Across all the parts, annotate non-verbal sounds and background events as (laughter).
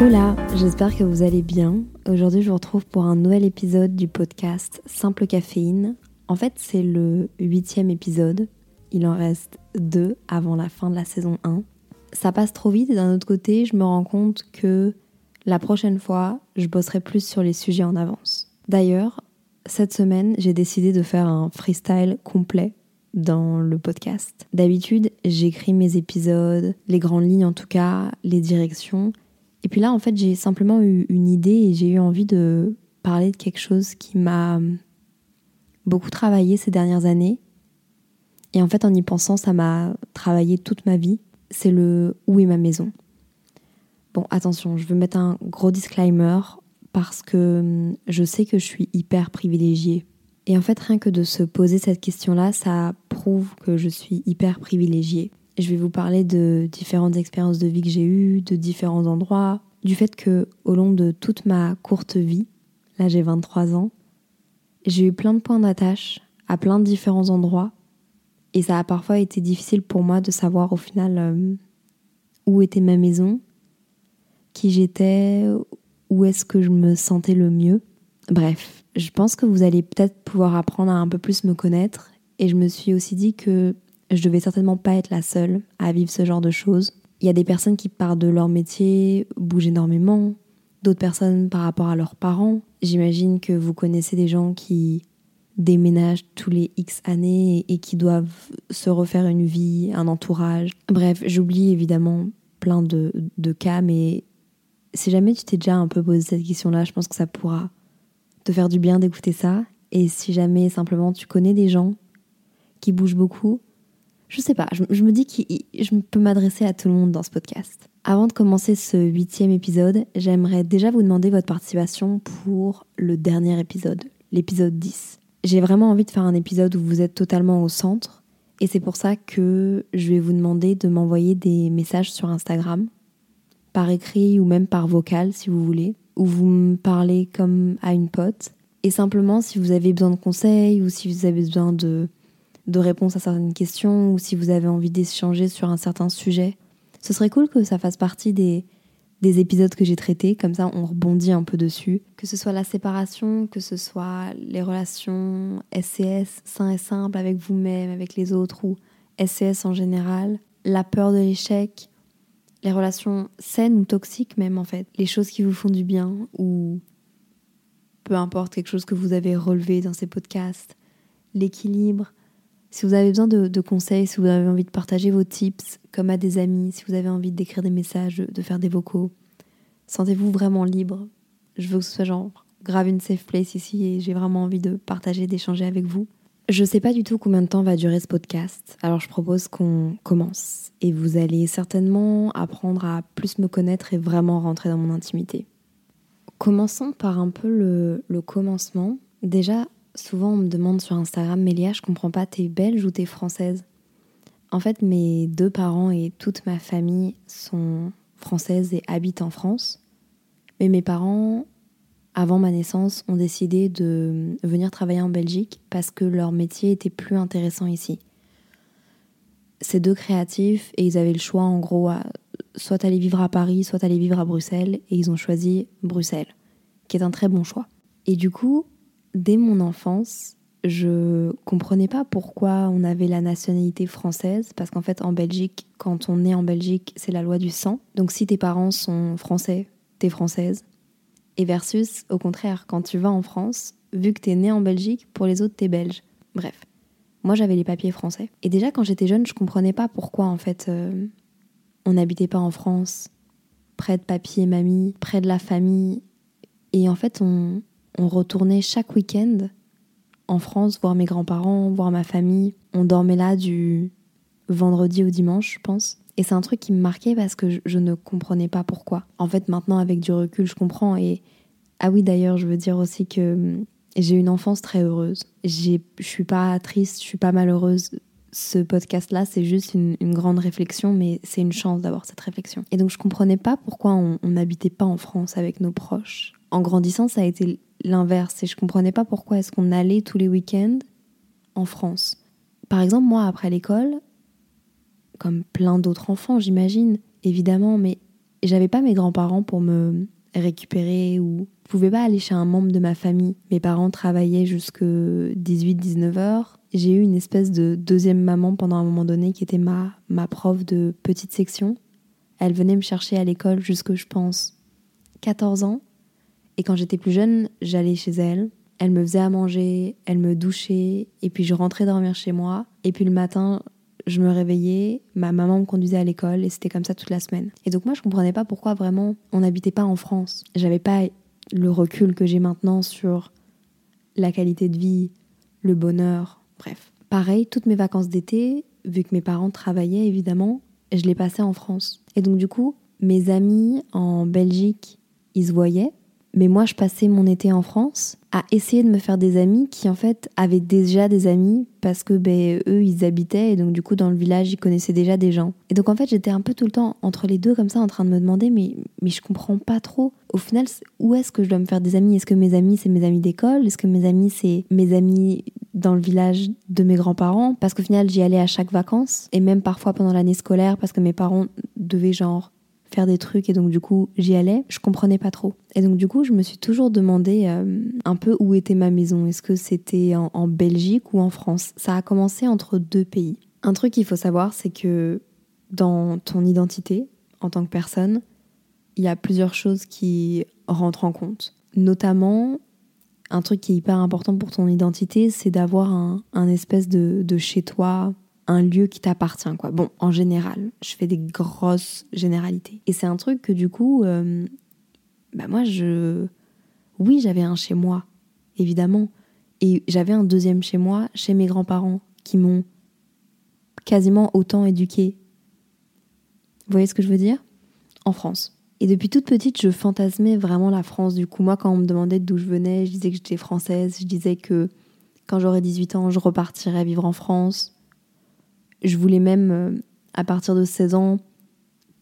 Hola, j'espère que vous allez bien. Aujourd'hui, je vous retrouve pour un nouvel épisode du podcast Simple Caféine. En fait, c'est le huitième épisode. Il en reste deux avant la fin de la saison 1. Ça passe trop vite et d'un autre côté, je me rends compte que la prochaine fois, je bosserai plus sur les sujets en avance. D'ailleurs, cette semaine, j'ai décidé de faire un freestyle complet dans le podcast. D'habitude, j'écris mes épisodes, les grandes lignes en tout cas, les directions. Et puis là, en fait, j'ai simplement eu une idée et j'ai eu envie de parler de quelque chose qui m'a beaucoup travaillé ces dernières années. Et en fait, en y pensant, ça m'a travaillé toute ma vie. C'est le où est ma maison? Bon, attention, je veux mettre un gros disclaimer parce que hum, je sais que je suis hyper privilégiée et en fait, rien que de se poser cette question-là, ça prouve que je suis hyper privilégiée. Je vais vous parler de différentes expériences de vie que j'ai eues, de différents endroits, du fait que au long de toute ma courte vie, là j'ai 23 ans, j'ai eu plein de points d'attache à plein de différents endroits et ça a parfois été difficile pour moi de savoir au final euh, où était ma maison, qui j'étais, où est-ce que je me sentais le mieux. Bref, je pense que vous allez peut-être pouvoir apprendre à un peu plus me connaître. Et je me suis aussi dit que je devais certainement pas être la seule à vivre ce genre de choses. Il y a des personnes qui partent de leur métier, bougent énormément, d'autres personnes par rapport à leurs parents. J'imagine que vous connaissez des gens qui déménagent tous les X années et qui doivent se refaire une vie, un entourage. Bref, j'oublie évidemment plein de, de cas, mais si jamais tu t'es déjà un peu posé cette question-là, je pense que ça pourra te faire du bien d'écouter ça. Et si jamais simplement tu connais des gens qui bougent beaucoup, je sais pas, je, me dis que je peux m'adresser à tout le monde dans ce podcast. Avant de commencer ce huitième épisode, j'aimerais déjà vous demander votre participation pour le dernier épisode, l'épisode 10. J'ai vraiment envie de faire un épisode où vous êtes totalement au centre et c'est pour ça que je vais vous demander de m'envoyer des messages sur Instagram, par écrit ou même par vocal si vous voulez où vous me parlez comme à une pote. Et simplement, si vous avez besoin de conseils ou si vous avez besoin de, de réponses à certaines questions ou si vous avez envie d'échanger sur un certain sujet, ce serait cool que ça fasse partie des, des épisodes que j'ai traités, comme ça on rebondit un peu dessus. Que ce soit la séparation, que ce soit les relations SCS, sain et simple avec vous-même, avec les autres, ou SCS en général, la peur de l'échec, les relations saines ou toxiques même en fait, les choses qui vous font du bien ou peu importe quelque chose que vous avez relevé dans ces podcasts, l'équilibre. Si vous avez besoin de, conseils, si vous avez envie de partager vos tips comme à des amis, si vous avez envie d'écrire des messages, de, faire des vocaux, sentez-vous vraiment libre. Je veux que ce soit genre grave une safe place ici et j'ai vraiment envie de partager, d'échanger avec vous. Je sais pas du tout combien de temps va durer ce podcast, alors je propose qu'on commence. Et vous allez certainement apprendre à plus me connaître et vraiment rentrer dans mon intimité. Commençons par un peu le, commencement. Déjà, souvent on me demande sur Instagram, Mélia, je comprends pas, t'es belge ou t'es française? En fait, mes deux parents et toute ma famille sont françaises et habitent en France. Mais mes parents avant ma naissance, ont décidé de venir travailler en Belgique parce que leur métier était plus intéressant ici. Ces deux créatifs, et ils avaient le choix en gros à soit aller vivre à Paris, soit aller vivre à Bruxelles, et ils ont choisi Bruxelles, qui est un très bon choix. Et du coup, dès mon enfance, je comprenais pas pourquoi on avait la nationalité française, parce qu'en fait en Belgique, quand on est en Belgique, c'est la loi du sang. Donc si tes parents sont français, t'es française. Et versus, au contraire, quand tu vas en France, vu que t'es né en Belgique, pour les autres, t'es belge. Bref. Moi, j'avais les papiers français. Et déjà, quand j'étais jeune, je comprenais pas pourquoi, en fait, euh, on n'habitait pas en France, près de papy et mamie, près de la famille. Et en fait, on, on retournait chaque week-end en France voir mes grands-parents, voir ma famille. On dormait là du vendredi au dimanche, je pense. Et c'est un truc qui me marquait parce que je, ne comprenais pas pourquoi. En fait, maintenant, avec du recul, je comprends. Et ah oui, d'ailleurs, je veux dire aussi que hum, j'ai une enfance très heureuse. Je suis pas triste, je suis pas malheureuse. Ce podcast-là, c'est juste une, grande réflexion, mais c'est une chance d'avoir cette réflexion. Et donc, je comprenais pas pourquoi on n'habitait pas en France avec nos proches. En grandissant, ça a été l'inverse. Et je comprenais pas pourquoi est-ce qu'on allait tous les week-ends en France. Par exemple, moi, après l'école, comme plein d'autres enfants, j'imagine, évidemment, mais j'avais pas mes grands-parents pour me récupérer ou je pouvais pas aller chez un membre de ma famille. Mes parents travaillaient jusque 18-19 heures. J'ai eu une espèce de deuxième maman pendant un moment donné qui était ma, ma prof de petite section. Elle venait me chercher à l'école jusque, je pense, 14 ans. Et quand j'étais plus jeune, j'allais chez elle. Elle me faisait à manger, elle me douchait, et puis je rentrais dormir chez moi. Et puis le matin, je me réveillais, ma maman me conduisait à l'école, et c'était comme ça toute la semaine. Et donc moi, je comprenais pas pourquoi vraiment on n'habitait pas en France. J'avais pas le recul que j'ai maintenant sur la qualité de vie, le bonheur, bref. Pareil, toutes mes vacances d'été, vu que mes parents travaillaient évidemment, je les passais en France. Et donc du coup, mes amis en Belgique, ils se voyaient, mais moi, je passais mon été en France à essayer de me faire des amis qui, en fait, avaient déjà des amis parce que, ben, eux, ils habitaient et donc, du coup, dans le village, ils connaissaient déjà des gens. Et donc, en fait, j'étais un peu tout le temps entre les deux, comme ça, en train de me demander, mais, mais je comprends pas trop. Au final, où est-ce que je dois me faire des amis? Est-ce que mes amis, c'est mes amis d'école? Est-ce que mes amis, c'est mes amis dans le village de mes grands-parents? Parce qu'au final, j'y allais à chaque vacances et même parfois pendant l'année scolaire parce que mes parents devaient, genre, faire des trucs et donc du coup j'y allais, je comprenais pas trop. Et donc du coup je me suis toujours demandé euh, un peu où était ma maison. Est-ce que c'était en, Belgique ou en France? Ça a commencé entre deux pays. Un truc qu'il faut savoir c'est que dans ton identité en tant que personne, il y a plusieurs choses qui rentrent en compte. Notamment un truc qui est hyper important pour ton identité, c'est d'avoir un, un, espèce de, de chez toi un lieu qui t'appartient, quoi. Bon, en général, je fais des grosses généralités. Et c'est un truc que du coup, euh, bah moi, je. Oui, j'avais un chez moi, évidemment. Et j'avais un deuxième chez moi, chez mes grands-parents, qui m'ont quasiment autant éduqué. Vous voyez ce que je veux dire? En France. Et depuis toute petite, je fantasmais vraiment la France. Du coup, moi, quand on me demandait d'où je venais, je disais que j'étais française. Je disais que quand j'aurais 18 ans, je repartirais vivre en France. Je voulais même, euh, à partir de 16 ans,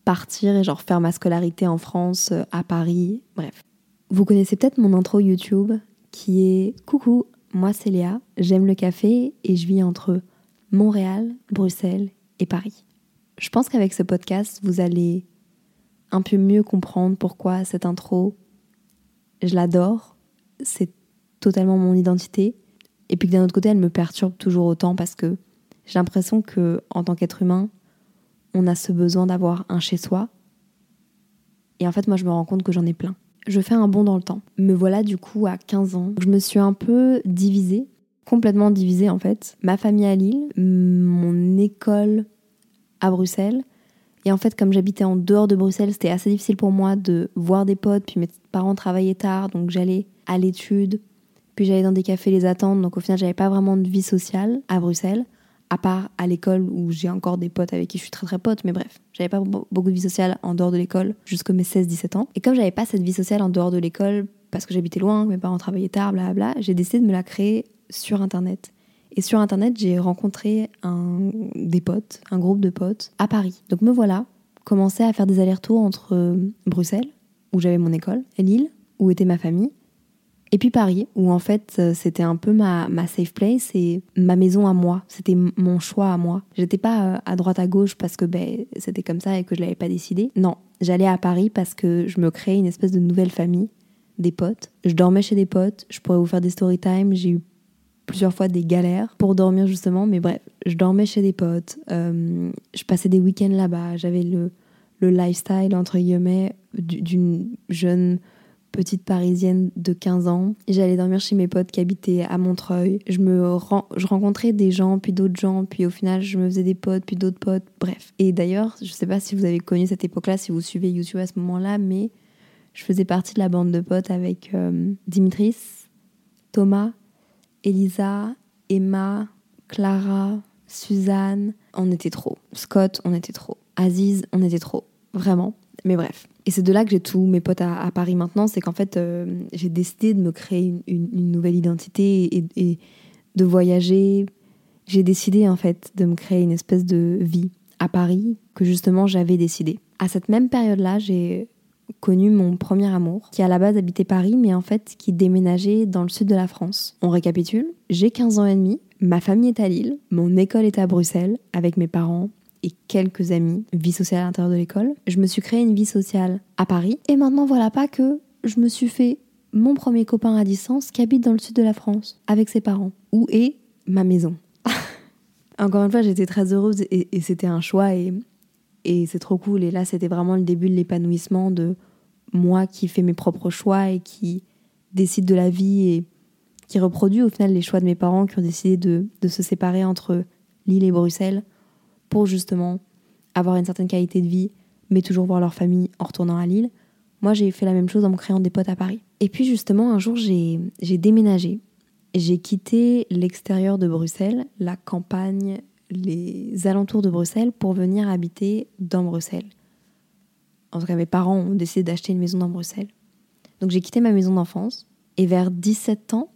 partir et genre faire ma scolarité en France, euh, à Paris, bref. Vous connaissez peut-être mon intro YouTube qui est Coucou, moi c'est Léa, j'aime le café et je vis entre Montréal, Bruxelles et Paris. Je pense qu'avec ce podcast, vous allez un peu mieux comprendre pourquoi cette intro, je l'adore, c'est totalement mon identité, et puis que d'un autre côté, elle me perturbe toujours autant parce que j'ai l'impression que en tant qu'être humain, on a ce besoin d'avoir un chez soi. Et en fait, moi, je me rends compte que j'en ai plein. Je fais un bond dans le temps. Me voilà du coup à 15 ans. Je me suis un peu divisée, complètement divisée en fait. Ma famille à Lille, mon école à Bruxelles. Et en fait, comme j'habitais en dehors de Bruxelles, c'était assez difficile pour moi de voir des potes. Puis mes parents travaillaient tard, donc j'allais à l'étude. Puis j'allais dans des cafés les attendre. Donc au final, j'avais pas vraiment de vie sociale à Bruxelles à part à l'école où j'ai encore des potes avec qui je suis très très pote, mais bref, j'avais pas beaucoup de vie sociale en dehors de l'école jusqu'à mes 16-17 ans. Et comme j'avais pas cette vie sociale en dehors de l'école parce que j'habitais loin, mes parents travaillaient tard, bla j'ai décidé de me la créer sur internet. Et sur internet, j'ai rencontré un, des potes, un groupe de potes à Paris. Donc me voilà, commencé à faire des allers-retours entre euh, Bruxelles, où j'avais mon école, et Lille, où était ma famille, et puis Paris, où en fait euh, c'était un peu ma, safe place et ma maison à moi. C'était mon choix à moi. J'étais pas euh, à droite à gauche parce que ben, c'était comme ça et que je l'avais pas décidé. Non, j'allais à Paris parce que je me créais une espèce de nouvelle famille, des potes. Je dormais chez des potes, je pourrais vous faire des story time. J'ai eu plusieurs fois des galères pour dormir justement, mais bref, je dormais chez des potes. Euh, je passais des week-ends là-bas. J'avais le, le lifestyle entre guillemets d'une jeune petite parisienne de 15 ans. J'allais dormir chez mes potes qui habitaient à Montreuil. Je me je rencontrais des gens, puis d'autres gens, puis au final, je me faisais des potes, puis d'autres potes, bref. Et d'ailleurs, je sais pas si vous avez connu cette époque-là, si vous suivez YouTube à ce moment-là, mais je faisais partie de la bande de potes avec euh, Dimitris, Thomas, Elisa, Emma, Clara, Suzanne. On était trop. Scott, on était trop. Aziz, on était trop. Vraiment. Mais bref. Et c'est de là que j'ai tous mes potes à, Paris maintenant. C'est qu'en fait, euh, j'ai décidé de me créer une, nouvelle identité et, de voyager. J'ai décidé en fait de me créer une espèce de vie à Paris que justement j'avais décidé. À cette même période-là, j'ai connu mon premier amour, qui à la base habitait Paris, mais en fait qui déménageait dans le sud de la France. On récapitule, j'ai 15 ans et demi, ma famille est à Lille, mon école est à Bruxelles, avec mes parents et quelques amis, vie sociale à l'intérieur de l'école. Je me suis créé une vie sociale à Paris. Et maintenant, voilà pas que je me suis fait mon premier copain à distance qui habite dans le sud de la France avec ses parents. Où est ma maison? (laughs) Encore une fois, j'étais très heureuse et, c'était un choix et, et c'est trop cool. Et là, c'était vraiment le début de l'épanouissement de moi qui fais mes propres choix et qui décide de la vie et qui reproduit au final les choix de mes parents qui ont décidé de, de se séparer entre Lille et Bruxelles pour justement avoir une certaine qualité de vie, mais toujours voir leur famille en retournant à Lille. Moi, j'ai fait la même chose en me créant des potes à Paris. Et puis justement, un jour, j'ai déménagé. J'ai quitté l'extérieur de Bruxelles, la campagne, les alentours de Bruxelles, pour venir habiter dans Bruxelles. En tout cas, mes parents ont décidé d'acheter une maison dans Bruxelles. Donc j'ai quitté ma maison d'enfance. Et vers 17 ans,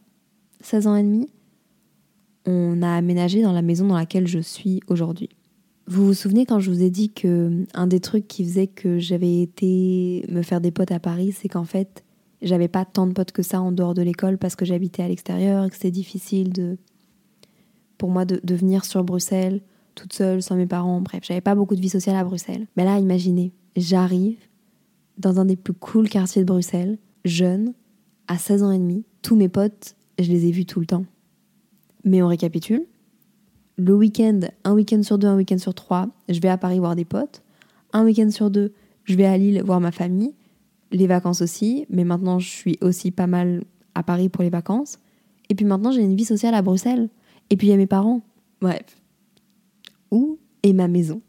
16 ans et demi, on a aménagé dans la maison dans laquelle je suis aujourd'hui. Vous vous souvenez quand je vous ai dit que un des trucs qui faisait que j'avais été me faire des potes à Paris, c'est qu'en fait, j'avais pas tant de potes que ça en dehors de l'école parce que j'habitais à l'extérieur et que c'était difficile de pour moi de, venir sur Bruxelles toute seule sans mes parents. Bref, j'avais pas beaucoup de vie sociale à Bruxelles. Mais là, imaginez, j'arrive dans un des plus cool quartiers de Bruxelles, jeune, à 16 ans et demi. Tous mes potes, je les ai vus tout le temps. Mais on récapitule le week-end, un week-end sur deux, un week-end sur trois, je vais à Paris voir des potes. Un week-end sur deux, je vais à Lille voir ma famille. Les vacances aussi, mais maintenant je suis aussi pas mal à Paris pour les vacances. Et puis maintenant j'ai une vie sociale à Bruxelles. Et puis il y a mes parents. Bref. Où est ma maison?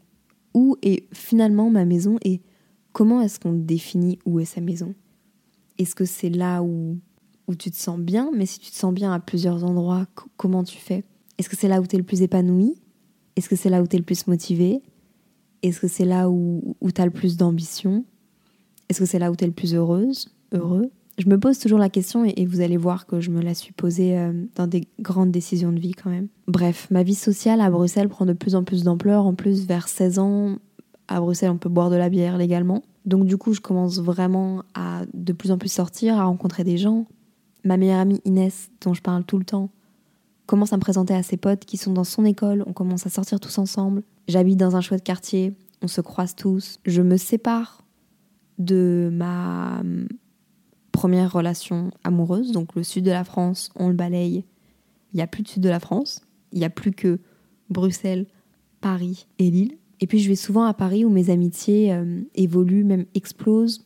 Où est finalement ma maison? Et comment est-ce qu'on définit où est sa maison? Est-ce que c'est là où, où tu te sens bien? Mais si tu te sens bien à plusieurs endroits, comment tu fais? Est-ce que c'est là où tu es le plus épanoui? Est-ce que c'est là où tu es le plus motivé? Est-ce que c'est là où, où tu as le plus d'ambition? Est-ce que c'est là où tu es le plus heureuse? Heureux? Je me pose toujours la question et, vous allez voir que je me la suis posée euh, dans des grandes décisions de vie quand même. Bref, ma vie sociale à Bruxelles prend de plus en plus d'ampleur. En plus, vers 16 ans, à Bruxelles, on peut boire de la bière légalement. Donc du coup, je commence vraiment à de plus en plus sortir, à rencontrer des gens. Ma meilleure amie Inès, dont je parle tout le temps, commence à me présenter à ses potes qui sont dans son école, on commence à sortir tous ensemble. J'habite dans un chouette quartier, on se croise tous. Je me sépare de ma hum, première relation amoureuse, donc le sud de la France, on le balaye. Il n'y a plus de sud de la France, il n'y a plus que Bruxelles, Paris et Lille. Et puis je vais souvent à Paris où mes amitiés hum, évoluent, même explosent,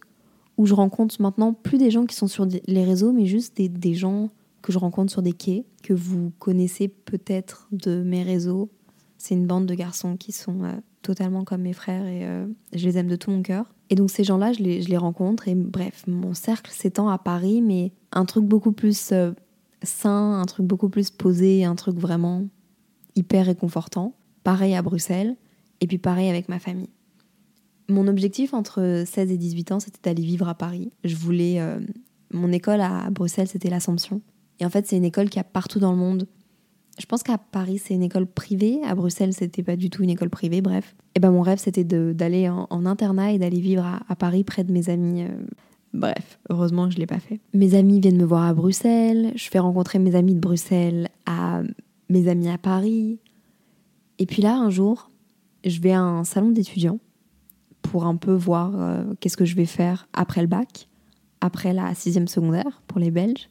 où je rencontre maintenant plus des gens qui sont sur les réseaux, mais juste des, des gens que je rencontre sur des quais, que vous connaissez peut-être de mes réseaux. C'est une bande de garçons qui sont euh, totalement comme mes frères et euh, je les aime de tout mon cœur. Et donc ces gens-là, je les, rencontre et bref, mon cercle s'étend à Paris, mais un truc beaucoup plus euh, sain, un truc beaucoup plus posé, un truc vraiment hyper réconfortant. Pareil à Bruxelles et puis pareil avec ma famille. Mon objectif entre 16 et 18 ans, c'était d'aller vivre à Paris. Je voulais... mon école à Bruxelles, c'était l'Assomption. Et en fait, c'est une école qui a partout dans le monde. Je pense qu'à Paris, c'est une école privée. À Bruxelles, c'était pas du tout une école privée, bref. Et ben mon rêve, c'était d'aller en, internat et d'aller vivre à, Paris près de mes amis. Euh, bref, heureusement que je l'ai pas fait. Mes amis viennent me voir à Bruxelles. Je fais rencontrer mes amis de Bruxelles à mes amis à Paris. Et puis là, un jour, je vais à un salon d'étudiants pour un peu voir euh, qu'est-ce que je vais faire après le bac, après la sixième secondaire pour les Belges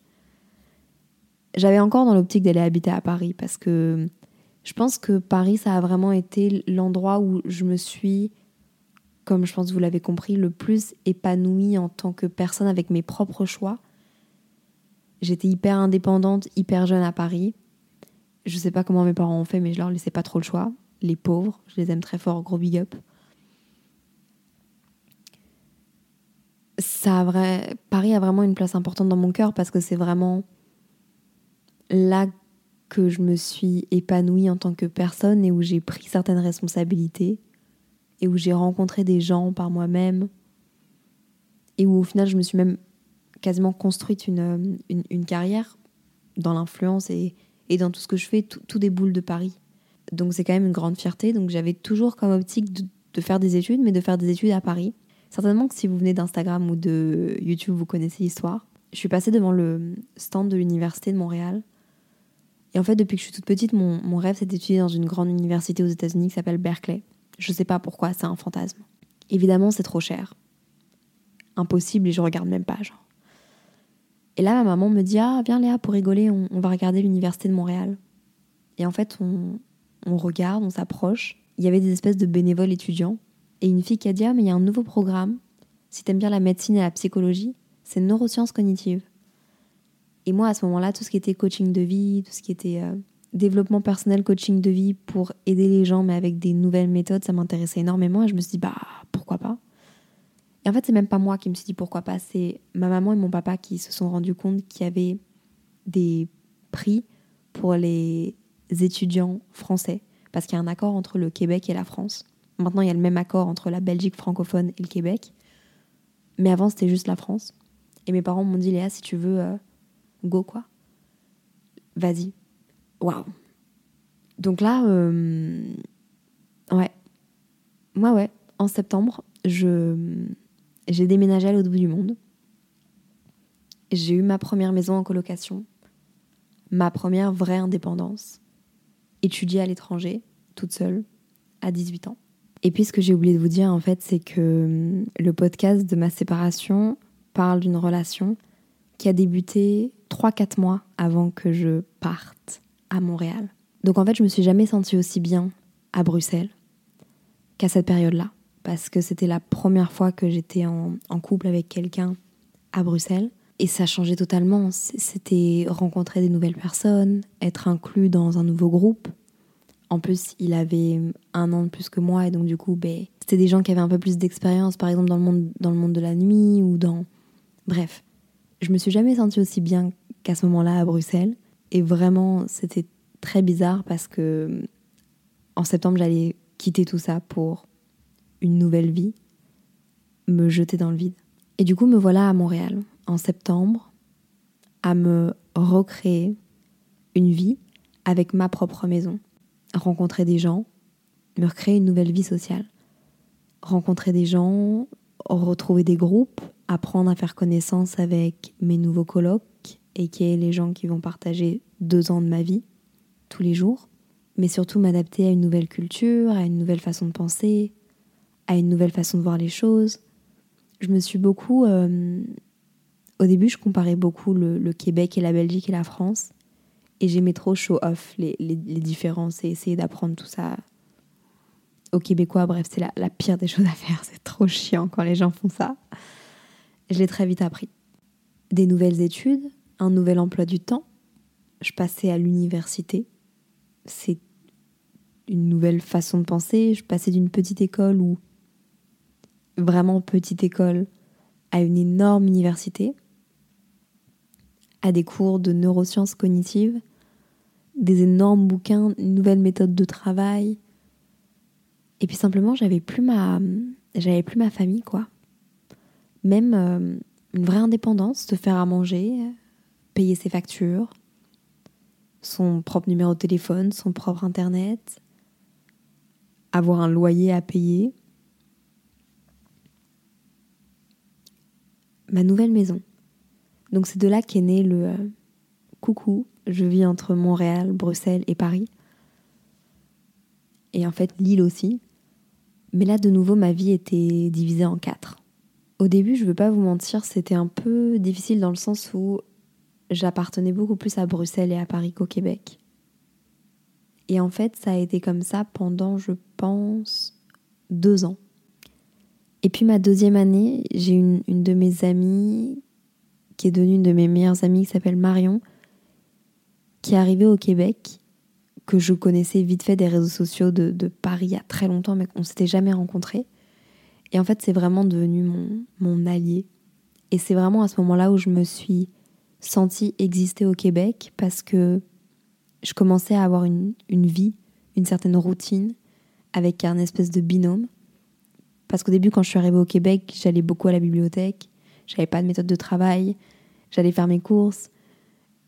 j'avais encore dans l'optique d'aller habiter à Paris parce que je pense que Paris, ça a vraiment été l'endroit où je me suis, comme je pense que vous l'avez compris, le plus épanouie en tant que personne avec mes propres choix. J'étais hyper indépendante, hyper jeune à Paris. Je sais pas comment mes parents ont fait, mais je leur laissais pas trop le choix. Les pauvres, je les aime très fort, gros big up. Ça vrai... Paris a vraiment une place importante dans mon cœur parce que c'est vraiment là que je me suis épanouie en tant que personne et où j'ai pris certaines responsabilités et où j'ai rencontré des gens par moi-même et où au final je me suis même quasiment construite une, une, carrière dans l'influence et, et, dans tout ce que je fais, tout, tout déboule de Paris. Donc c'est quand même une grande fierté. Donc j'avais toujours comme optique de, faire des études, mais de faire des études à Paris. Certainement que si vous venez d'Instagram ou de YouTube, vous connaissez l'histoire. Je suis passée devant le stand de l'Université de Montréal et en fait, depuis que je suis toute petite, mon, mon rêve, c'est d'étudier dans une grande université aux États-Unis qui s'appelle Berkeley. Je sais pas pourquoi, c'est un fantasme. Évidemment, c'est trop cher. Impossible et je regarde même pas. Et là, ma maman me dit Ah, viens Léa, pour rigoler, on, va regarder l'université de Montréal. Et en fait, on, on regarde, on s'approche. Il y avait des espèces de bénévoles étudiants. Et une fille qui a dit Ah, mais il y a un nouveau programme. Si t'aimes bien la médecine et la psychologie, c'est neurosciences cognitives. Et moi, à ce moment-là, tout ce qui était coaching de vie, tout ce qui était euh, développement personnel, coaching de vie pour aider les gens, mais avec des nouvelles méthodes, ça m'intéressait énormément. Et je me suis dit, bah, pourquoi pas? Et en fait, c'est même pas moi qui me suis dit pourquoi pas, c'est ma maman et mon papa qui se sont rendus compte qu'il y avait des prix pour les étudiants français, parce qu'il y a un accord entre le Québec et la France. Maintenant, il y a le même accord entre la Belgique francophone et le Québec. Mais avant, c'était juste la France. Et mes parents m'ont dit, Léa, si tu veux, euh, go quoi. Vas-y, Waouh. Donc là, euh, ouais. Moi, ouais. En septembre, j'ai déménagé à l'autre bout du monde. J'ai eu ma première maison en colocation, ma première vraie indépendance, étudier à l'étranger, toute seule, à 18 ans. Et puis ce que j'ai oublié de vous dire en fait, c'est que le podcast de ma séparation parle d'une relation qui a débuté 3-4 mois avant que je parte à Montréal. Donc en fait, je me suis jamais sentie aussi bien à Bruxelles qu'à cette période-là, parce que c'était la première fois que j'étais en, couple avec quelqu'un à Bruxelles. Et ça changeait totalement. C'était rencontrer des nouvelles personnes, être inclus dans un nouveau groupe. En plus, il avait un an de plus que moi, et donc du coup, ben, c'était des gens qui avaient un peu plus d'expérience, par exemple dans le, monde, dans le monde de la nuit ou dans... Bref, je me suis jamais sentie aussi bien qu'à ce moment-là à Bruxelles. Et vraiment, c'était très bizarre parce que en septembre, j'allais quitter tout ça pour une nouvelle vie, me jeter dans le vide. Et du coup, me voilà à Montréal en septembre à me recréer une vie avec ma propre maison, rencontrer des gens, me recréer une nouvelle vie sociale, rencontrer des gens, retrouver des groupes, apprendre à faire connaissance avec mes nouveaux colocs, et qui est les gens qui vont partager deux ans de ma vie tous les jours, mais surtout m'adapter à une nouvelle culture, à une nouvelle façon de penser, à une nouvelle façon de voir les choses. Je me suis beaucoup... Euh, au début, je comparais beaucoup le, Québec et la Belgique et la France, et j'aimais trop show off les, les, différences et essayer d'apprendre tout ça aux Québécois. Bref, c'est la, la pire des (laughs) choses à faire, c'est trop chiant quand les gens font ça. Je l'ai très vite appris. Des nouvelles études, un nouvel emploi du temps. Je passais à l'université. C'est une nouvelle façon de penser. Je passais d'une petite école ou vraiment petite école à une énorme université, à des cours de neurosciences cognitives, des énormes bouquins, une nouvelle méthode de travail. Et puis simplement, j'avais plus ma, j'avais plus ma famille, quoi. Même euh, une vraie indépendance, se faire à manger, payer ses factures, son propre numéro de téléphone, son propre internet, avoir un loyer à payer. Ma nouvelle maison. Donc c'est de là qu'est né le euh, coucou, je vis entre Montréal, Bruxelles et Paris. Et en fait Lille aussi. Mais là de nouveau ma vie était divisée en quatre. Au début, je veux pas vous mentir, c'était un peu difficile dans le sens où j'appartenais beaucoup plus à Bruxelles et à Paris qu'au Québec. Et en fait, ça a été comme ça pendant, je pense, deux ans. Et puis ma deuxième année, j'ai une, de mes amies, qui est devenue une de mes meilleures amies, qui s'appelle Marion, qui est arrivée au Québec, que je connaissais vite fait des réseaux sociaux de, de Paris il y a très longtemps, mais qu'on s'était jamais rencontrés. Et en fait, c'est vraiment devenu mon, mon allié. Et c'est vraiment à ce moment-là où je me suis senti exister au Québec parce que je commençais à avoir une, une vie, une certaine routine avec un espèce de binôme. Parce qu'au début, quand je suis arrivée au Québec, j'allais beaucoup à la bibliothèque, j'avais pas de méthode de travail, j'allais faire mes courses,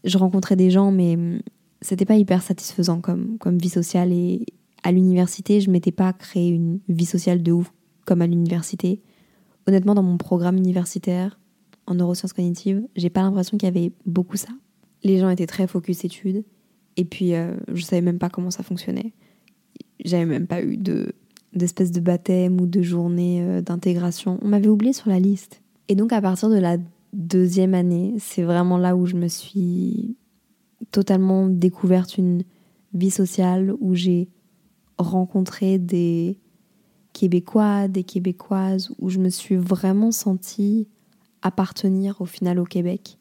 je rencontrais des gens, mais hum, c'était pas hyper satisfaisant comme, comme vie sociale. Et à l'université, je m'étais pas créé une vie sociale de ouf comme à l'université. Honnêtement, dans mon programme universitaire, en neurosciences cognitives, j'ai pas l'impression qu'il y avait beaucoup ça. Les gens étaient très focus études, et puis euh, je savais même pas comment ça fonctionnait. J'avais même pas eu de d'espèces de baptême ou de journées euh, d'intégration. On m'avait oublié sur la liste. Et donc à partir de la deuxième année, c'est vraiment là où je me suis totalement découverte une vie sociale, où j'ai rencontré des Québécois, des Québécoises, où je me suis vraiment sentie appartenir au final au Québec.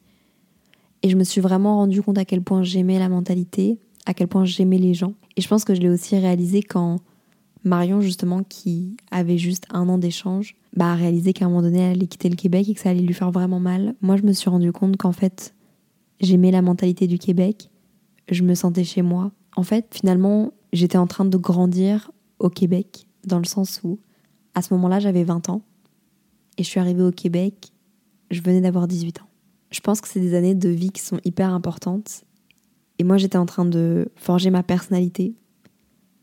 Et je me suis vraiment rendu compte à quel point j'aimais la mentalité, à quel point j'aimais les gens. Et je pense que je l'ai aussi réalisé quand Marion, justement, qui avait juste un an d'échange, bah, a réalisé qu'à un moment donné, elle allait quitter le Québec et que ça allait lui faire vraiment mal. Moi, je me suis rendu compte qu'en fait, j'aimais la mentalité du Québec, je me sentais chez moi. En fait, finalement, j'étais en train de grandir au Québec, dans le sens où, à ce moment-là, j'avais 20 ans, et je suis arrivée au Québec, je venais d'avoir 18 ans. Je pense que c'est des années de vie qui sont hyper importantes, et moi, j'étais en train de forger ma personnalité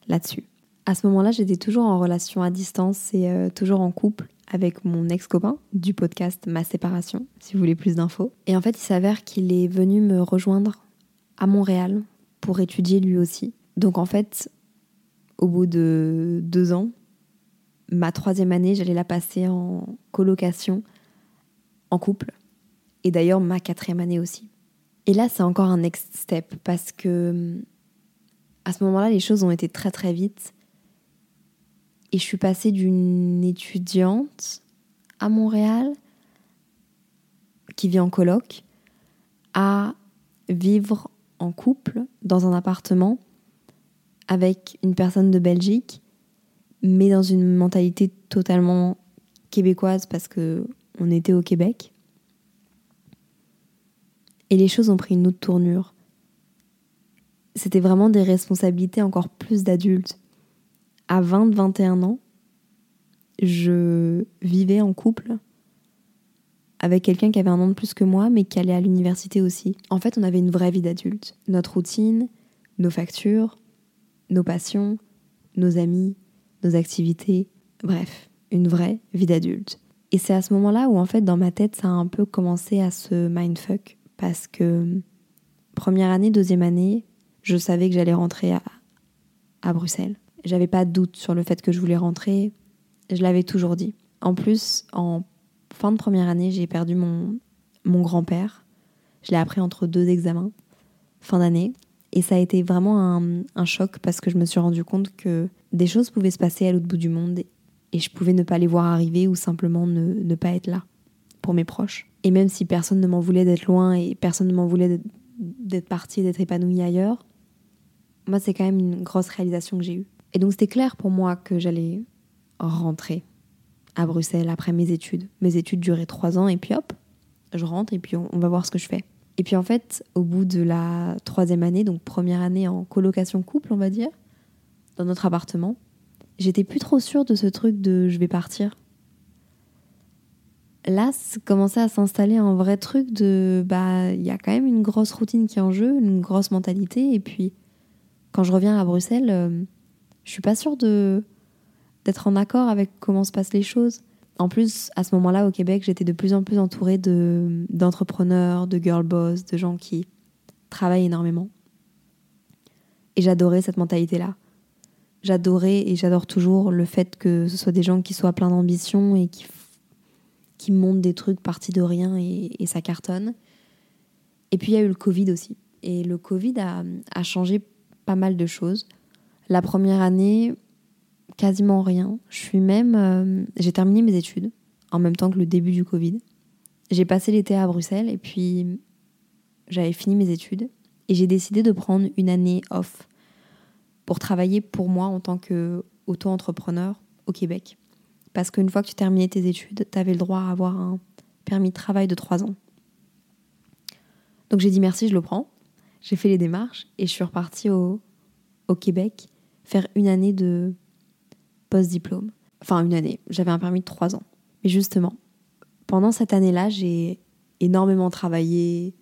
là-dessus. À ce moment-là, j'étais toujours en relation à distance et euh, toujours en couple avec mon ex-copain du podcast Ma Séparation, si vous voulez plus d'infos. Et en fait, il s'avère qu'il est venu me rejoindre à Montréal pour étudier lui aussi. Donc en fait, au bout de deux ans, ma troisième année, j'allais la passer en colocation, en couple. Et d'ailleurs, ma quatrième année aussi. Et là, c'est encore un next step parce que à ce moment-là, les choses ont été très très vite. Et je suis passée d'une étudiante à Montréal qui vit en coloc à vivre en couple dans un appartement avec une personne de Belgique, mais dans une mentalité totalement québécoise parce que on était au Québec. Et les choses ont pris une autre tournure. C'était vraiment des responsabilités encore plus d'adultes à 20-21 ans, je vivais en couple avec quelqu'un qui avait un an de plus que moi, mais qui allait à l'université aussi. En fait, on avait une vraie vie d'adulte. Notre routine, nos factures, nos passions, nos amis, nos activités, bref, une vraie vie d'adulte. Et c'est à ce moment-là où, en fait, dans ma tête, ça a un peu commencé à se mindfuck, parce que première année, deuxième année, je savais que j'allais rentrer à, à Bruxelles. J'avais pas de doute sur le fait que je voulais rentrer. Je l'avais toujours dit. En plus, en fin de première année, j'ai perdu mon, mon grand-père. Je l'ai appris entre deux examens, fin d'année. Et ça a été vraiment un, choc parce que je me suis rendu compte que des choses pouvaient se passer à l'autre bout du monde et je pouvais ne pas les voir arriver ou simplement ne, pas être là pour mes proches. Et même si personne ne m'en voulait d'être loin et personne ne m'en voulait d'être parti et d'être épanoui ailleurs, moi c'est quand même une grosse réalisation que j'ai eue. Et donc c'était clair pour moi que j'allais rentrer à Bruxelles après mes études. Mes études duraient trois ans et puis hop, je rentre et puis on, va voir ce que je fais. Et puis en fait, au bout de la troisième année, donc première année en colocation couple, on va dire, dans notre appartement, j'étais plus trop sûre de ce truc de je vais partir. Là, commençait à s'installer un vrai truc de bah il y a quand même une grosse routine qui est en jeu, une grosse mentalité et puis quand je reviens à Bruxelles, euh, je suis pas sûre d'être en accord avec comment se passent les choses. En plus, à ce moment-là, au Québec, j'étais de plus en plus entourée de, d'entrepreneurs, de girl boss, de gens qui travaillent énormément. Et j'adorais cette mentalité-là. J'adorais et j'adore toujours le fait que ce soit des gens qui soient pleins d'ambition et qui, montent des trucs partis de rien et, ça cartonne. Et puis il y a eu le Covid aussi. Et le Covid a changé pas mal de choses. La première année, quasiment rien. Je suis même. Euh, j'ai terminé mes études en même temps que le début du Covid. J'ai passé l'été à Bruxelles et puis j'avais fini mes études et j'ai décidé de prendre une année off pour travailler pour moi en tant qu'auto-entrepreneur au Québec. Parce qu'une fois que tu terminais tes études, tu avais le droit à avoir un permis de travail de trois ans. Donc j'ai dit merci, je le prends. J'ai fait les démarches et je suis repartie au Québec faire une année de post-diplôme. Enfin, une année. J'avais un permis de trois ans. Mais justement, pendant cette année-là, j'ai énormément travaillé.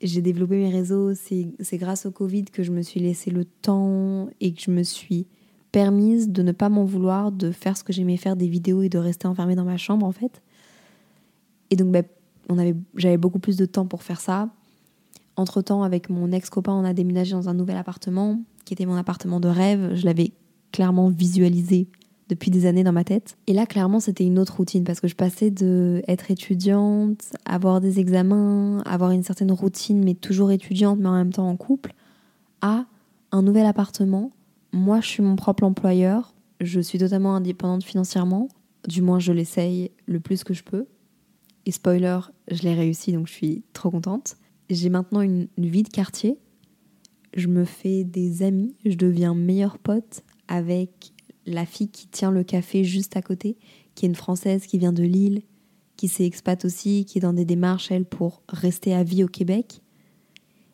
J'ai développé mes réseaux. C'est grâce au Covid que je me suis laissé le temps et que je me suis permise de ne pas m'en vouloir, de faire ce que j'aimais faire, des vidéos et de rester enfermée dans ma chambre en fait. Et donc, ben, j'avais beaucoup plus de temps pour faire ça. Entre-temps, avec mon ex-copain, on a déménagé dans un nouvel appartement qui était mon appartement de rêve. Je l'avais clairement visualisé depuis des années dans ma tête. Et là, clairement, c'était une autre routine parce que je passais de être étudiante, avoir des examens, avoir une certaine routine, mais toujours étudiante, mais en même temps en couple, à un nouvel appartement. Moi, je suis mon propre employeur. Je suis totalement indépendante financièrement. Du moins, je l'essaye le plus que je peux. Et spoiler, je l'ai réussi, donc je suis trop contente. J'ai maintenant une, vie de quartier. Je me fais des amis. Je deviens meilleure pote avec la fille qui tient le café juste à côté, qui est une Française qui vient de Lille, qui s'est expat aussi, qui est dans des démarches, elle, pour rester à vie au Québec.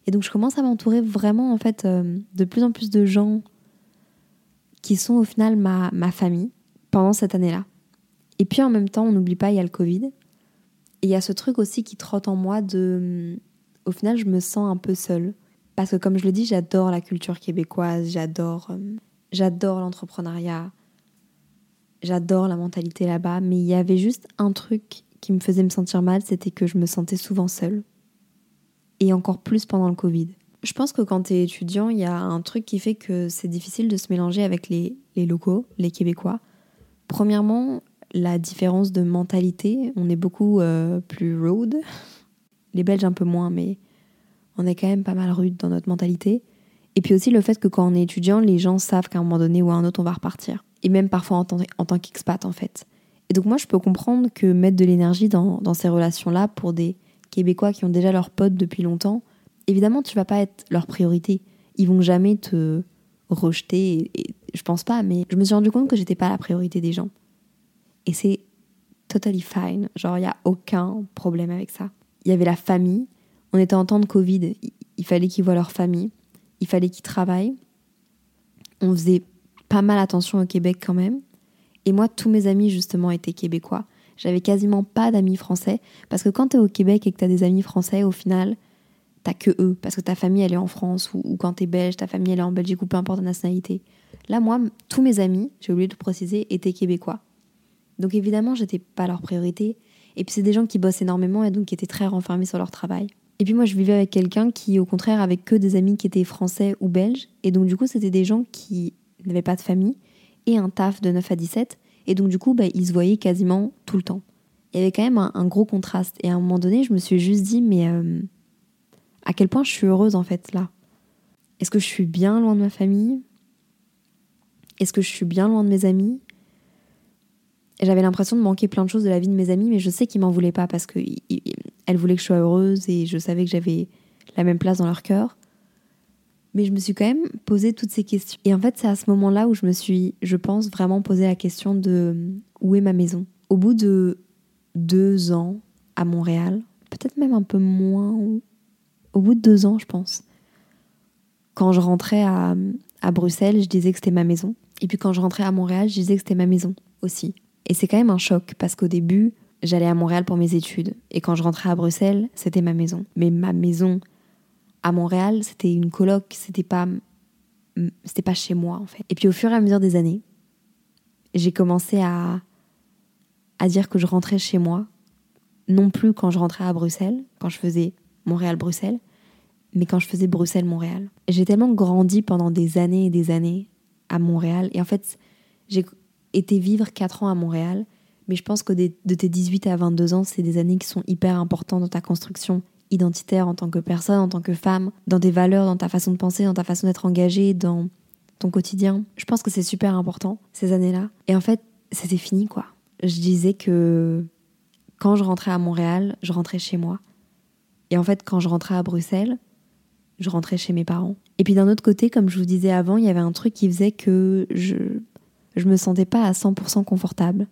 Et donc je commence à m'entourer vraiment, en fait, euh, de plus en plus de gens qui sont au final ma, ma famille pendant cette année-là. Et puis en même temps, on n'oublie pas, il y a le Covid. Et il y a ce truc aussi qui trotte en moi de... Au final, je me sens un peu seule. Parce que comme je le dis, j'adore la culture québécoise, j'adore euh, j'adore l'entrepreneuriat, j'adore la mentalité là-bas, mais il y avait juste un truc qui me faisait me sentir mal, c'était que je me sentais souvent seule. Et encore plus pendant le Covid. Je pense que quand tu es étudiant, il y a un truc qui fait que c'est difficile de se mélanger avec les, locaux, les Québécois. Premièrement, la différence de mentalité. On est beaucoup euh, plus rude. Les Belges un peu moins, mais on est quand même pas mal rude dans notre mentalité. Et puis aussi le fait que quand on est étudiant, les gens savent qu'à un moment donné ou à un autre, on va repartir. Et même parfois en tant, en tant qu'expat, en fait. Et donc moi, je peux comprendre que mettre de l'énergie dans, ces relations-là pour des Québécois qui ont déjà leurs potes depuis longtemps, évidemment, tu vas pas être leur priorité. Ils vont jamais te rejeter. Et, je pense pas, mais je me suis rendu compte que j'étais pas la priorité des gens. Et c'est totally fine. Genre, il n'y a aucun problème avec ça. Il y avait la famille. On était en temps de Covid. Il fallait qu'ils voient leur famille. Il fallait qu'ils travaillent. On faisait pas mal attention au Québec quand même. Et moi, tous mes amis, justement, étaient québécois. J'avais quasiment pas d'amis français. Parce que quand tu es au Québec et que tu as des amis français, au final, t'as que eux. Parce que ta famille, elle est en France. Ou, ou quand tu es belge, ta famille, elle est en Belgique, ou peu importe la nationalité. Là, moi, tous mes amis, j'ai oublié de préciser, étaient québécois. Donc évidemment, j'étais pas leur priorité. Et puis c'est des gens qui bossent énormément et donc qui étaient très renfermés sur leur travail. Et puis moi, je vivais avec quelqu'un qui, au contraire, avait que des amis qui étaient français ou belges. Et donc du coup, c'était des gens qui n'avaient pas de famille et un taf de 9 à 17. Et donc du coup, bah, ils se voyaient quasiment tout le temps. Il y avait quand même un, gros contraste. Et à un moment donné, je me suis juste dit, mais euh, à quel point je suis heureuse en fait là? Est-ce que je suis bien loin de ma famille? Est-ce que je suis bien loin de mes amis? J'avais l'impression de manquer plein de choses de la vie de mes amis, mais je sais qu'ils m'en voulaient pas parce qu'elles voulaient que je sois heureuse et je savais que j'avais la même place dans leur cœur. Mais je me suis quand même posé toutes ces questions. Et en fait, c'est à ce moment-là où je me suis, je pense, vraiment posé la question de où est ma maison? Au bout de deux ans à Montréal, peut-être même un peu moins, au bout de deux ans, je pense. Quand je rentrais à, à Bruxelles, je disais que c'était ma maison. Et puis quand je rentrais à Montréal, je disais que c'était ma maison aussi. Et c'est quand même un choc parce qu'au début, j'allais à Montréal pour mes études. Et quand je rentrais à Bruxelles, c'était ma maison. Mais ma maison à Montréal, c'était une coloc, c'était pas, c'était pas chez moi en fait. Et puis au fur et à mesure des années, j'ai commencé à, à dire que je rentrais chez moi, non plus quand je rentrais à Bruxelles, quand je faisais Montréal-Bruxelles, mais quand je faisais Bruxelles-Montréal. J'ai tellement grandi pendant des années et des années à Montréal. Et en fait, j'ai été vivre 4 ans à Montréal, mais je pense que de tes 18 à 22 ans, c'est des années qui sont hyper importantes dans ta construction identitaire en tant que personne, en tant que femme, dans tes valeurs, dans ta façon de penser, dans ta façon d'être engagée, dans ton quotidien. Je pense que c'est super important ces années-là. Et en fait, c'était fini quoi. Je disais que quand je rentrais à Montréal, je rentrais chez moi. Et en fait, quand je rentrais à Bruxelles, je rentrais chez mes parents. Et puis d'un autre côté, comme je vous disais avant, il y avait un truc qui faisait que je je me sentais pas à 100% confortable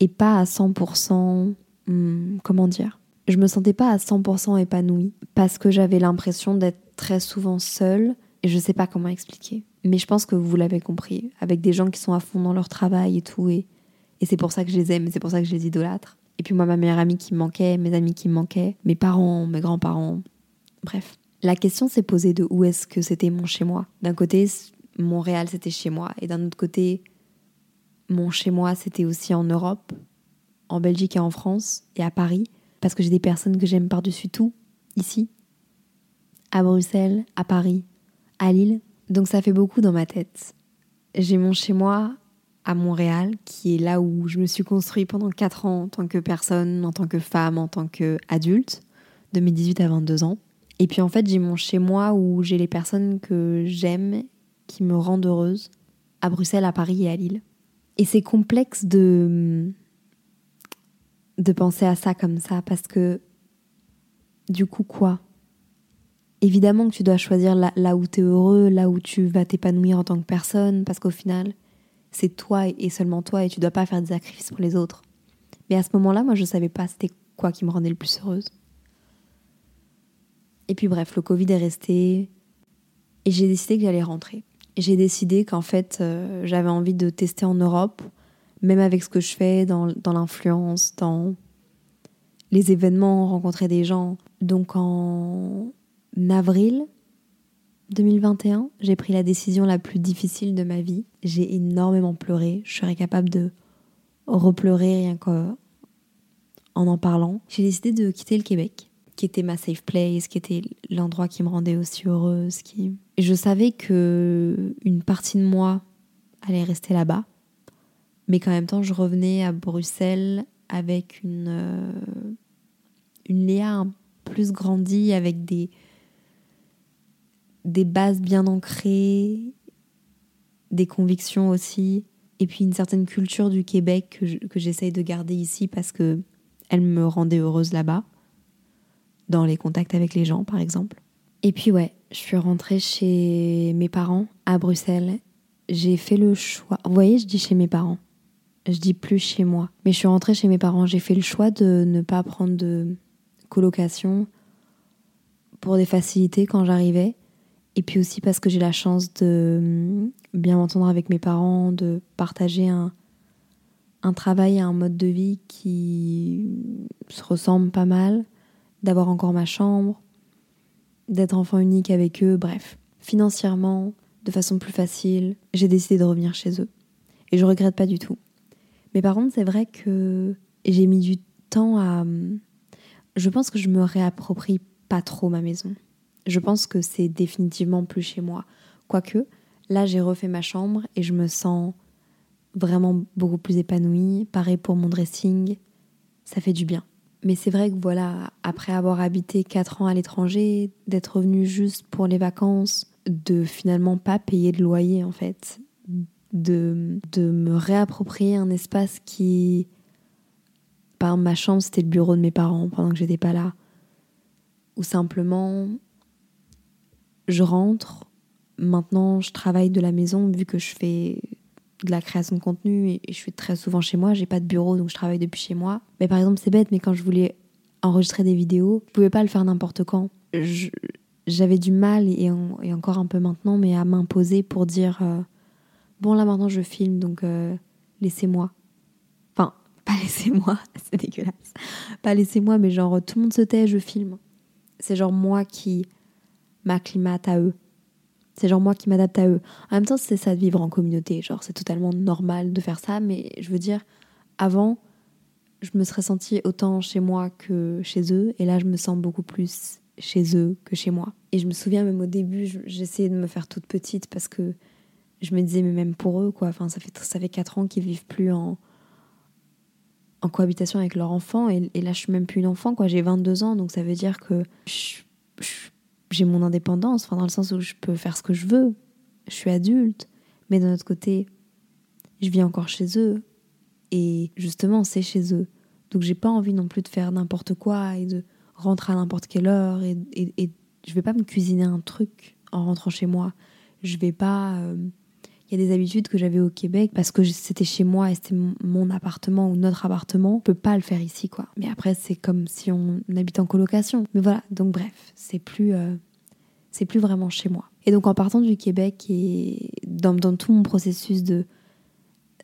et pas à 100% hmm, comment dire? Je me sentais pas à 100% épanouie parce que j'avais l'impression d'être très souvent seule et je sais pas comment expliquer. Mais je pense que vous l'avez compris avec des gens qui sont à fond dans leur travail et tout et, et c'est pour ça que je les aime c'est pour ça que je les idolâtre. Et puis moi ma meilleure amie qui me manquait mes amis qui me manquaient mes parents mes grands-parents bref. La question s'est posée de où est-ce que c'était mon chez moi? D'un côté Montréal c'était chez moi et d'un autre côté mon chez-moi, c'était aussi en Europe, en Belgique et en France, et à Paris, parce que j'ai des personnes que j'aime par-dessus tout, ici, à Bruxelles, à Paris, à Lille. Donc ça fait beaucoup dans ma tête. J'ai mon chez-moi à Montréal, qui est là où je me suis construite pendant 4 ans en tant que personne, en tant que femme, en tant qu'adulte, de mes 18 à 22 ans. Et puis en fait, j'ai mon chez moi où j'ai les personnes que j'aime, qui me rendent heureuse, à Bruxelles, à Paris et à Lille. Et c'est complexe de, de penser à ça comme ça, parce que du coup, quoi? Évidemment que tu dois choisir là, où tu es heureux, là où tu vas t'épanouir en tant que personne, parce qu'au final, c'est toi et seulement toi, et tu dois pas faire des sacrifices pour les autres. Mais à ce moment-là, moi, je savais pas c'était quoi qui me rendait le plus heureuse. Et puis bref, le Covid est resté, et j'ai décidé que j'allais rentrer. J'ai décidé qu'en fait, euh, j'avais envie de tester en Europe, même avec ce que je fais dans, dans l'influence, dans les événements, rencontrer des gens. Donc en avril 2021, j'ai pris la décision la plus difficile de ma vie. J'ai énormément pleuré. Je serais capable de repleurer rien qu'en en parlant. J'ai décidé de quitter le Québec, qui était ma safe place, qui était l'endroit qui me rendait aussi heureuse. Qui... je savais que une partie de moi allait rester là-bas, mais qu'en même temps, je revenais à Bruxelles avec une, euh, une Léa plus grandie, avec des, des bases bien ancrées, des convictions aussi, et puis une certaine culture du Québec que j'essaye de garder ici parce que elle me rendait heureuse là-bas, dans les contacts avec les gens par exemple. Et puis ouais, je suis rentrée chez mes parents à Bruxelles. J'ai fait le choix. Vous voyez, je dis chez mes parents. Je dis plus chez moi. Mais je suis rentrée chez mes parents. J'ai fait le choix de ne pas prendre de colocation pour des facilités quand j'arrivais et puis aussi parce que j'ai la chance de hum, bien m'entendre avec mes parents, de partager un, un travail et un mode de vie qui se ressemblent pas mal, d'avoir encore ma chambre, d'être enfant unique avec eux, bref. Financièrement, de façon plus facile, j'ai décidé de revenir chez eux. Et je regrette pas du tout. Mais par contre, c'est vrai que j'ai mis du temps à. Je pense que je me réapproprie pas trop ma maison je pense que c'est définitivement plus chez moi. Quoique, là j'ai refait ma chambre et je me sens vraiment beaucoup plus épanouie. Pareil pour mon dressing, ça fait du bien. Mais c'est vrai que voilà, après avoir habité 4 ans à l'étranger, d'être revenu juste pour les vacances, de finalement pas payer de loyer en fait, de, de me réapproprier un espace qui... Par ma chambre, c'était le bureau de mes parents pendant que j'étais pas là. Ou simplement je rentre. Maintenant, je travaille de la maison vu que je fais de la création de contenu et je suis très souvent chez moi. J'ai pas de bureau donc je travaille depuis chez moi. Mais par exemple, c'est bête, mais quand je voulais enregistrer des vidéos, je pouvais pas le faire n'importe quand. J'avais du mal et, encore un peu maintenant, mais à m'imposer pour dire euh, bon là maintenant je filme donc euh, laissez-moi. Enfin, (laughs) pas laissez-moi, (laughs) c'est dégueulasse. Pas laissez-moi, mais genre tout le monde se tait, je filme. C'est genre moi qui m'acclimate à eux. C'est genre moi qui m'adapte à eux. En même temps, c'est ça de vivre en communauté. Genre, c'est totalement normal de faire ça, mais je veux dire, avant, je me serais sentie autant chez moi que chez eux, et là, je me sens beaucoup plus chez eux que chez moi. Et je me souviens même au début, j'essayais de me faire toute petite parce que je me disais, mais même pour eux, quoi. Enfin, ça fait, ça fait 4 ans qu'ils vivent plus en, en cohabitation avec leur enfant, et, là, je suis même plus une enfant, quoi. J'ai 22 ans, donc ça veut dire que je, je j'ai mon indépendance, enfin dans le sens où je peux faire ce que je veux. Je suis adulte, mais d'un autre côté, je vis encore chez eux et justement c'est chez eux. Donc j'ai pas envie non plus de faire n'importe quoi et de rentrer à n'importe quelle heure et, et, je vais pas me cuisiner un truc en rentrant chez moi. Je vais pas. Euh, des habitudes que j'avais au Québec parce que c'était chez moi et c'était mon appartement ou notre appartement. On peut pas le faire ici, quoi. Mais après, c'est comme si on habitait en colocation. Mais voilà, donc bref, c'est plus, euh, plus vraiment chez moi. Et donc en partant du Québec et dans, tout mon processus de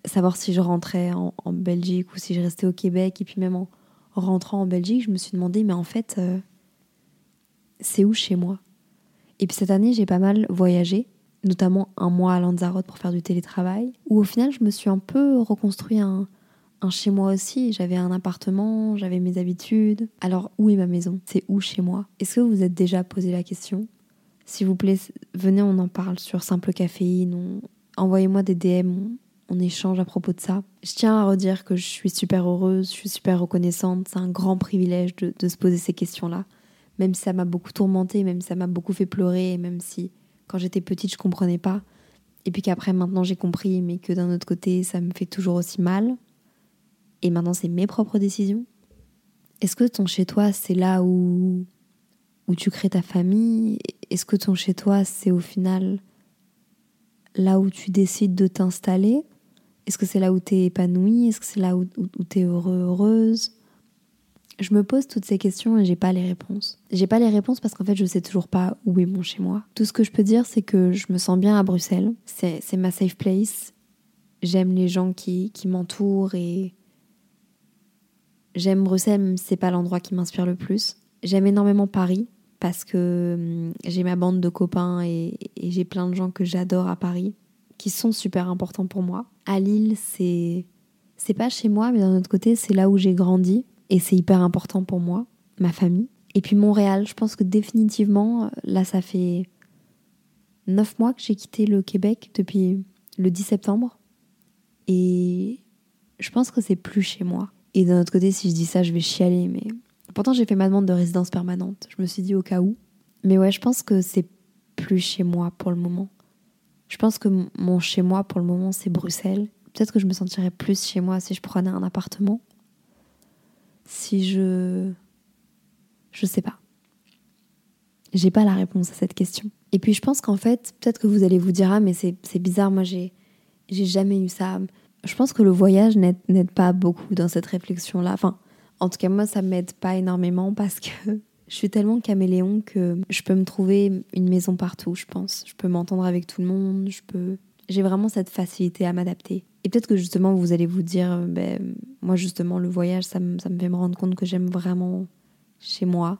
savoir si je rentrais en, Belgique ou si je restais au Québec, et puis même en rentrant en Belgique, je me suis demandé, mais en fait, euh, c'est où chez moi? Et puis cette année, j'ai pas mal voyagé notamment un mois à Lanzarote pour faire du télétravail, où au final je me suis un peu reconstruit un, chez moi aussi. J'avais un appartement, j'avais mes habitudes. Alors où est ma maison? C'est où chez moi? Est-ce que vous vous êtes déjà posé la question? S'il vous plaît, venez, on en parle sur Simple Caféine. Envoyez-moi des DM, on échange à propos de ça. Je tiens à redire que je suis super heureuse, je suis super reconnaissante. C'est un grand privilège de, de se poser ces questions-là. Même si ça m'a beaucoup tourmentée, même si ça m'a beaucoup fait pleurer, même si quand j'étais petite je comprenais pas. Et puis qu'après maintenant j'ai compris, mais que d'un autre côté ça me fait toujours aussi mal. Et maintenant c'est mes propres décisions. Est-ce que ton chez toi c'est là où, où tu crées ta famille? Est-ce que ton chez toi c'est au final là où tu décides de t'installer? Est-ce que c'est là où tu es épanouie? Est-ce que c'est là où, où, tu es heureuse? Je me pose toutes ces questions et j'ai pas les réponses. J'ai pas les réponses parce qu'en fait je sais toujours pas où est mon chez moi. Tout ce que je peux dire c'est que je me sens bien à Bruxelles. C'est ma safe place. J'aime les gens qui, qui m'entourent et j'aime Bruxelles même c'est pas l'endroit qui m'inspire le plus. J'aime énormément Paris parce que hum, j'ai ma bande de copains et, j'ai plein de gens que j'adore à Paris qui sont super importants pour moi. À Lille, c'est c'est pas chez moi, mais d'un autre côté, c'est là où j'ai grandi et c'est hyper important pour moi, ma famille. Et puis Montréal, je pense que définitivement, là, ça fait neuf mois que j'ai quitté le Québec depuis le 10 septembre et je pense que c'est plus chez moi. Et d'un autre côté, si je dis ça, je vais chialer, mais Pourtant, j'ai fait ma demande de résidence permanente. Je me suis dit au cas où. Mais ouais, je pense que c'est plus chez moi pour le moment. Je pense que mon chez moi pour le moment, c'est Bruxelles. Peut-être que je me sentirais plus chez moi si je prenais un appartement. Si je. Je sais pas. J'ai pas la réponse à cette question. Et puis je pense qu'en fait, peut-être que vous allez vous dire Ah, mais c'est bizarre, moi j'ai jamais eu ça. Je pense que le voyage n'aide pas beaucoup dans cette réflexion-là. Enfin, en tout cas, moi, ça m'aide pas énormément parce que je suis tellement caméléon que je peux me trouver une maison partout, je pense. Je peux m'entendre avec tout le monde, je peux. J'ai vraiment cette facilité à m'adapter. Et peut-être que justement, vous allez vous dire, ben, moi, justement, le voyage, ça me, fait me rendre compte que j'aime vraiment chez moi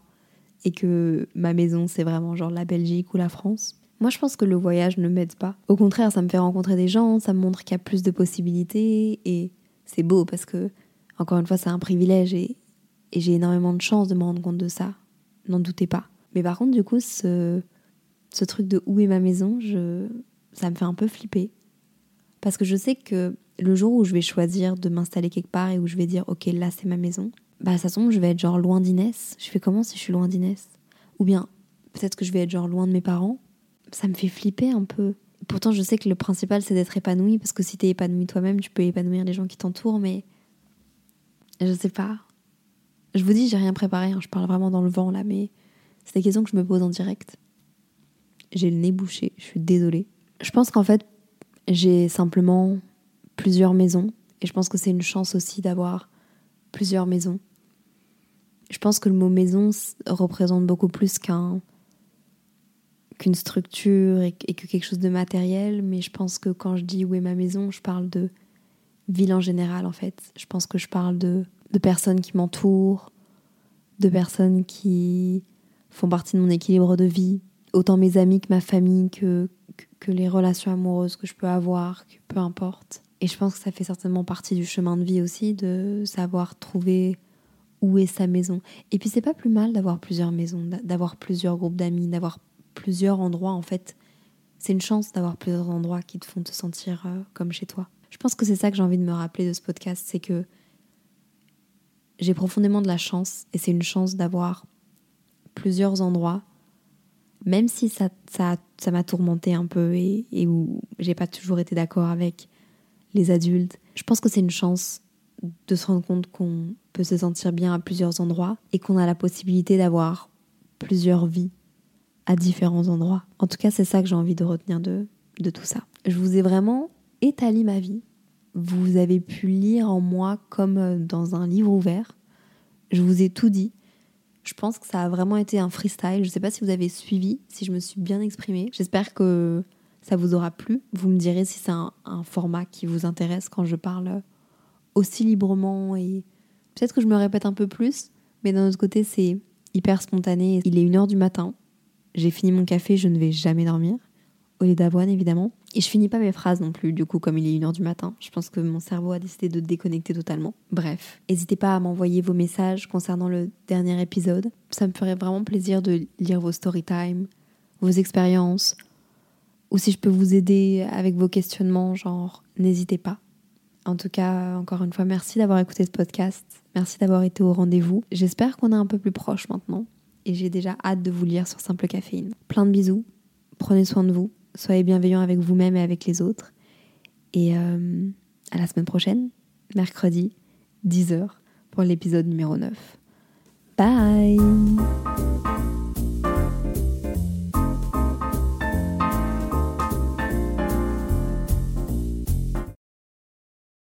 et que ma maison, c'est vraiment genre la Belgique ou la France. Moi, je pense que le voyage ne m'aide pas. Au contraire, ça me fait rencontrer des gens, ça me montre qu'il y a plus de possibilités et c'est beau parce que encore une fois, c'est un privilège et, j'ai énormément de chance de me rendre compte de ça. N'en doutez pas. Mais par contre, du coup, ce, truc de où est ma maison, ça me fait un peu flipper. Parce que je sais que le jour où je vais choisir de m'installer quelque part et où je vais dire, ok, là c'est ma maison, bah ça tombe, je vais être genre loin d'Inès. Je fais comment si je suis loin d'Inès? Ou bien, peut-être que je vais être genre loin de mes parents. Ça me fait flipper un peu. Pourtant, je sais que le principal c'est d'être épanoui, parce que si t'es épanoui toi-même, tu peux épanouir les gens qui t'entourent, mais je sais pas. Je vous dis, j'ai rien préparé, hein. je parle vraiment dans le vent là, mais c'est des questions que je me pose en direct. J'ai le nez bouché, je suis désolée. Je pense qu'en fait, j'ai simplement plusieurs maisons et je pense que c'est une chance aussi d'avoir plusieurs maisons. Je pense que le mot maison représente beaucoup plus qu'un qu'une structure et que quelque chose de matériel, mais je pense que quand je dis où est ma maison, je parle de ville en général en fait. Je pense que je parle de, de personnes qui m'entourent, de personnes qui font partie de mon équilibre de vie, autant mes amis que ma famille, que, que, les relations amoureuses que je peux avoir, que peu importe. Et je pense que ça fait certainement partie du chemin de vie aussi, de savoir trouver où est sa maison. Et puis c'est pas plus mal d'avoir plusieurs maisons, d'avoir plusieurs groupes d'amis, d'avoir plusieurs endroits en fait. C'est une chance d'avoir plusieurs endroits qui te font te sentir euh, comme chez toi. Je pense que c'est ça que j'ai envie de me rappeler de ce podcast, c'est que j'ai profondément de la chance, et c'est une chance d'avoir plusieurs endroits, même si ça ça ça m'a tourmenté un peu et, et où j'ai pas toujours été d'accord avec les adultes. Je pense que c'est une chance de se rendre compte qu'on peut se sentir bien à plusieurs endroits et qu'on a la possibilité d'avoir plusieurs vies à différents endroits. En tout cas, c'est ça que j'ai envie de retenir de, tout ça. Je vous ai vraiment étalé ma vie. Vous avez pu lire en moi comme dans un livre ouvert. Je vous ai tout dit. Je pense que ça a vraiment été un freestyle. Je ne sais pas si vous avez suivi, si je me suis bien exprimée. J'espère que ça vous aura plu. Vous me direz si c'est un, format qui vous intéresse quand je parle aussi librement et peut-être que je me répète un peu plus, mais d'un autre côté, c'est hyper spontané. Il est 1h du matin. J'ai fini mon café, je ne vais jamais dormir au lait d'avoine évidemment. Et je finis pas mes phrases non plus, du coup, comme il est 1h du matin. Je pense que mon cerveau a décidé de déconnecter totalement. Bref, n'hésitez pas à m'envoyer vos messages concernant le dernier épisode. Ça me ferait vraiment plaisir de lire vos story time, vos expériences, ou si je peux vous aider avec vos questionnements, genre, n'hésitez pas. En tout cas, encore une fois, merci d'avoir écouté ce podcast. Merci d'avoir été au rendez-vous. J'espère qu'on est un peu plus proche maintenant. Et j'ai déjà hâte de vous lire sur Simple Caféine. Plein de bisous. Prenez soin de vous soyez bienveillants avec vous-même et avec les autres. Et euh, à la semaine prochaine, mercredi, 10h, pour l'épisode numéro 9. Bye